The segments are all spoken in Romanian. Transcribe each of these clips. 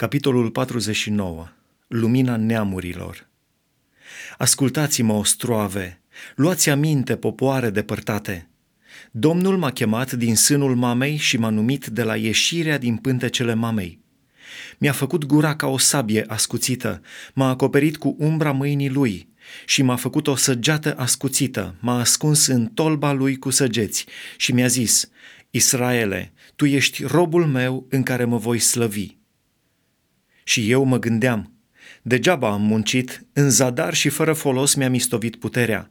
Capitolul 49. Lumina neamurilor. Ascultați-mă, ostroave, luați aminte, popoare depărtate. Domnul m-a chemat din sânul mamei și m-a numit de la ieșirea din pântecele mamei. Mi-a făcut gura ca o sabie ascuțită, m-a acoperit cu umbra mâinii lui și m-a făcut o săgeată ascuțită, m-a ascuns în tolba lui cu săgeți și mi-a zis, Israele, tu ești robul meu în care mă voi slăvi. Și eu mă gândeam, degeaba am muncit, în zadar și fără folos mi-am istovit puterea.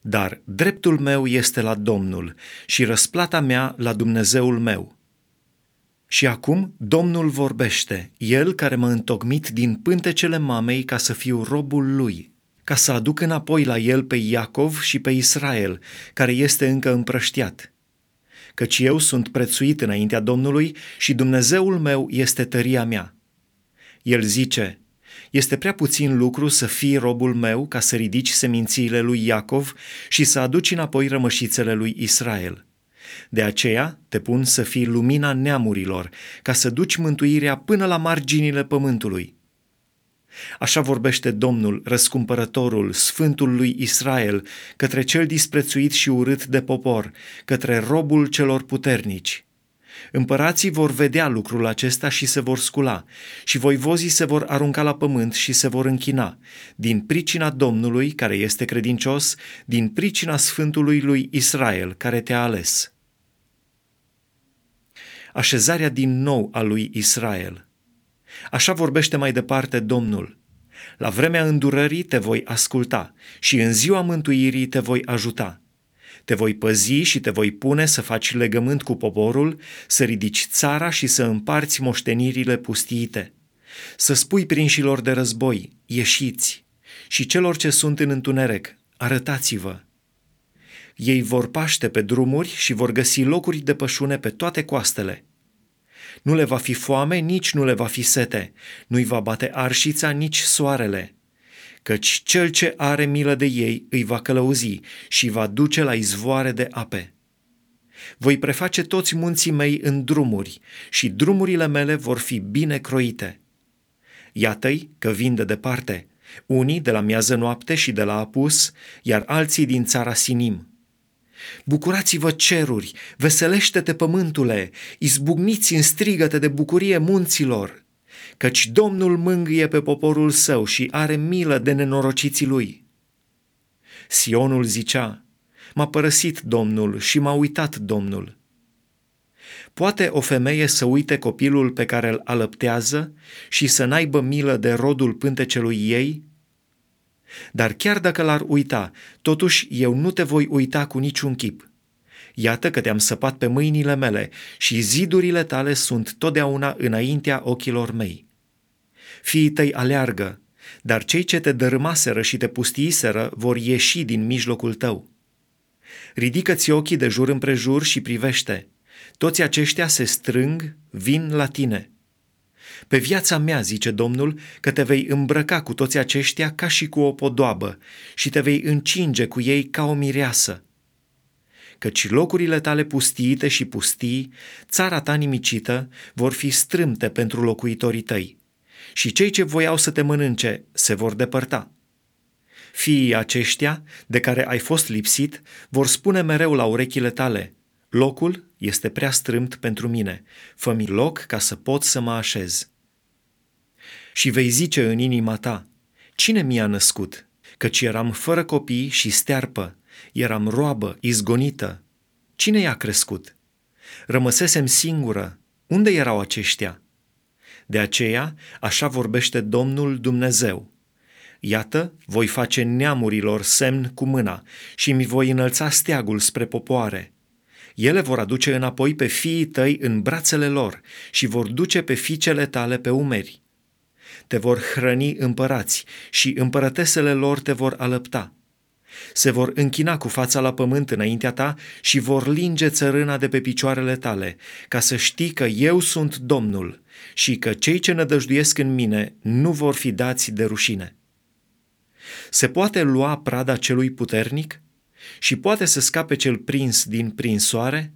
Dar dreptul meu este la Domnul și răsplata mea la Dumnezeul meu. Și acum Domnul vorbește, El care m-a întocmit din pântecele mamei ca să fiu robul lui, ca să aduc înapoi la El pe Iacov și pe Israel, care este încă împrăștiat. Căci eu sunt prețuit înaintea Domnului și Dumnezeul meu este tăria mea el zice, este prea puțin lucru să fii robul meu ca să ridici semințiile lui Iacov și să aduci înapoi rămășițele lui Israel. De aceea te pun să fii lumina neamurilor, ca să duci mântuirea până la marginile pământului. Așa vorbește Domnul, răscumpărătorul, Sfântul lui Israel, către cel disprețuit și urât de popor, către robul celor puternici. Împărații vor vedea lucrul acesta și se vor scula, și voivozii se vor arunca la pământ și se vor închina, din pricina Domnului, care este credincios, din pricina Sfântului lui Israel, care te-a ales. Așezarea din nou a lui Israel. Așa vorbește mai departe Domnul. La vremea îndurării te voi asculta și în ziua mântuirii te voi ajuta te voi păzi și te voi pune să faci legământ cu poporul, să ridici țara și să împarți moștenirile pustiite. Să spui prinșilor de război, ieșiți, și celor ce sunt în întuneric, arătați-vă. Ei vor paște pe drumuri și vor găsi locuri de pășune pe toate coastele. Nu le va fi foame, nici nu le va fi sete, nu-i va bate arșița, nici soarele, căci cel ce are milă de ei îi va călăuzi și va duce la izvoare de ape. Voi preface toți munții mei în drumuri și drumurile mele vor fi bine croite. Iată-i că vin de departe, unii de la miază noapte și de la apus, iar alții din țara Sinim. Bucurați-vă ceruri, veselește-te pământule, izbucniți în strigăte de bucurie munților – căci Domnul mângâie pe poporul său și are milă de nenorociții lui. Sionul zicea, m-a părăsit Domnul și m-a uitat Domnul. Poate o femeie să uite copilul pe care îl alăptează și să n-aibă milă de rodul pântecelui ei? Dar chiar dacă l-ar uita, totuși eu nu te voi uita cu niciun chip. Iată că te-am săpat pe mâinile mele și zidurile tale sunt totdeauna înaintea ochilor mei. Fiii tăi aleargă, dar cei ce te dărâmaseră și te pustiiseră vor ieși din mijlocul tău. Ridică-ți ochii de jur împrejur și privește. Toți aceștia se strâng, vin la tine. Pe viața mea, zice Domnul, că te vei îmbrăca cu toți aceștia ca și cu o podoabă și te vei încinge cu ei ca o mireasă căci locurile tale pustiite și pustii, țara ta nimicită, vor fi strâmte pentru locuitorii tăi. Și cei ce voiau să te mănânce se vor depărta. Fiii aceștia, de care ai fost lipsit, vor spune mereu la urechile tale, locul este prea strâmt pentru mine, fă-mi loc ca să pot să mă așez. Și vei zice în inima ta, cine mi-a născut? Căci eram fără copii și stearpă, Eram roabă, izgonită. Cine i-a crescut? Rămăsesem singură. Unde erau aceștia? De aceea, așa vorbește Domnul Dumnezeu. Iată, voi face neamurilor semn cu mâna și mi voi înălța steagul spre popoare. Ele vor aduce înapoi pe fiii tăi în brațele lor și vor duce pe fiicele tale pe umeri. Te vor hrăni împărați și împărătesele lor te vor alăpta se vor închina cu fața la pământ înaintea ta și vor linge țărâna de pe picioarele tale, ca să știi că eu sunt Domnul și că cei ce nădăjduiesc în mine nu vor fi dați de rușine. Se poate lua prada celui puternic și poate să scape cel prins din prinsoare?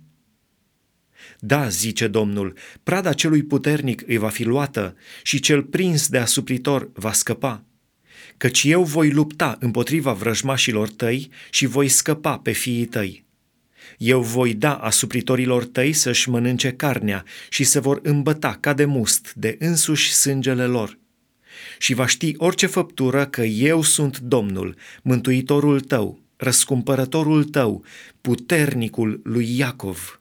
Da, zice Domnul, prada celui puternic îi va fi luată și cel prins de asupritor va scăpa. Căci eu voi lupta împotriva vrăjmașilor tăi și voi scăpa pe fiii tăi. Eu voi da asupritorilor tăi să-și mănânce carnea și se vor îmbăta ca de must de însuși sângele lor. Și va ști orice făptură că eu sunt Domnul, mântuitorul tău, răscumpărătorul tău, puternicul lui Iacov.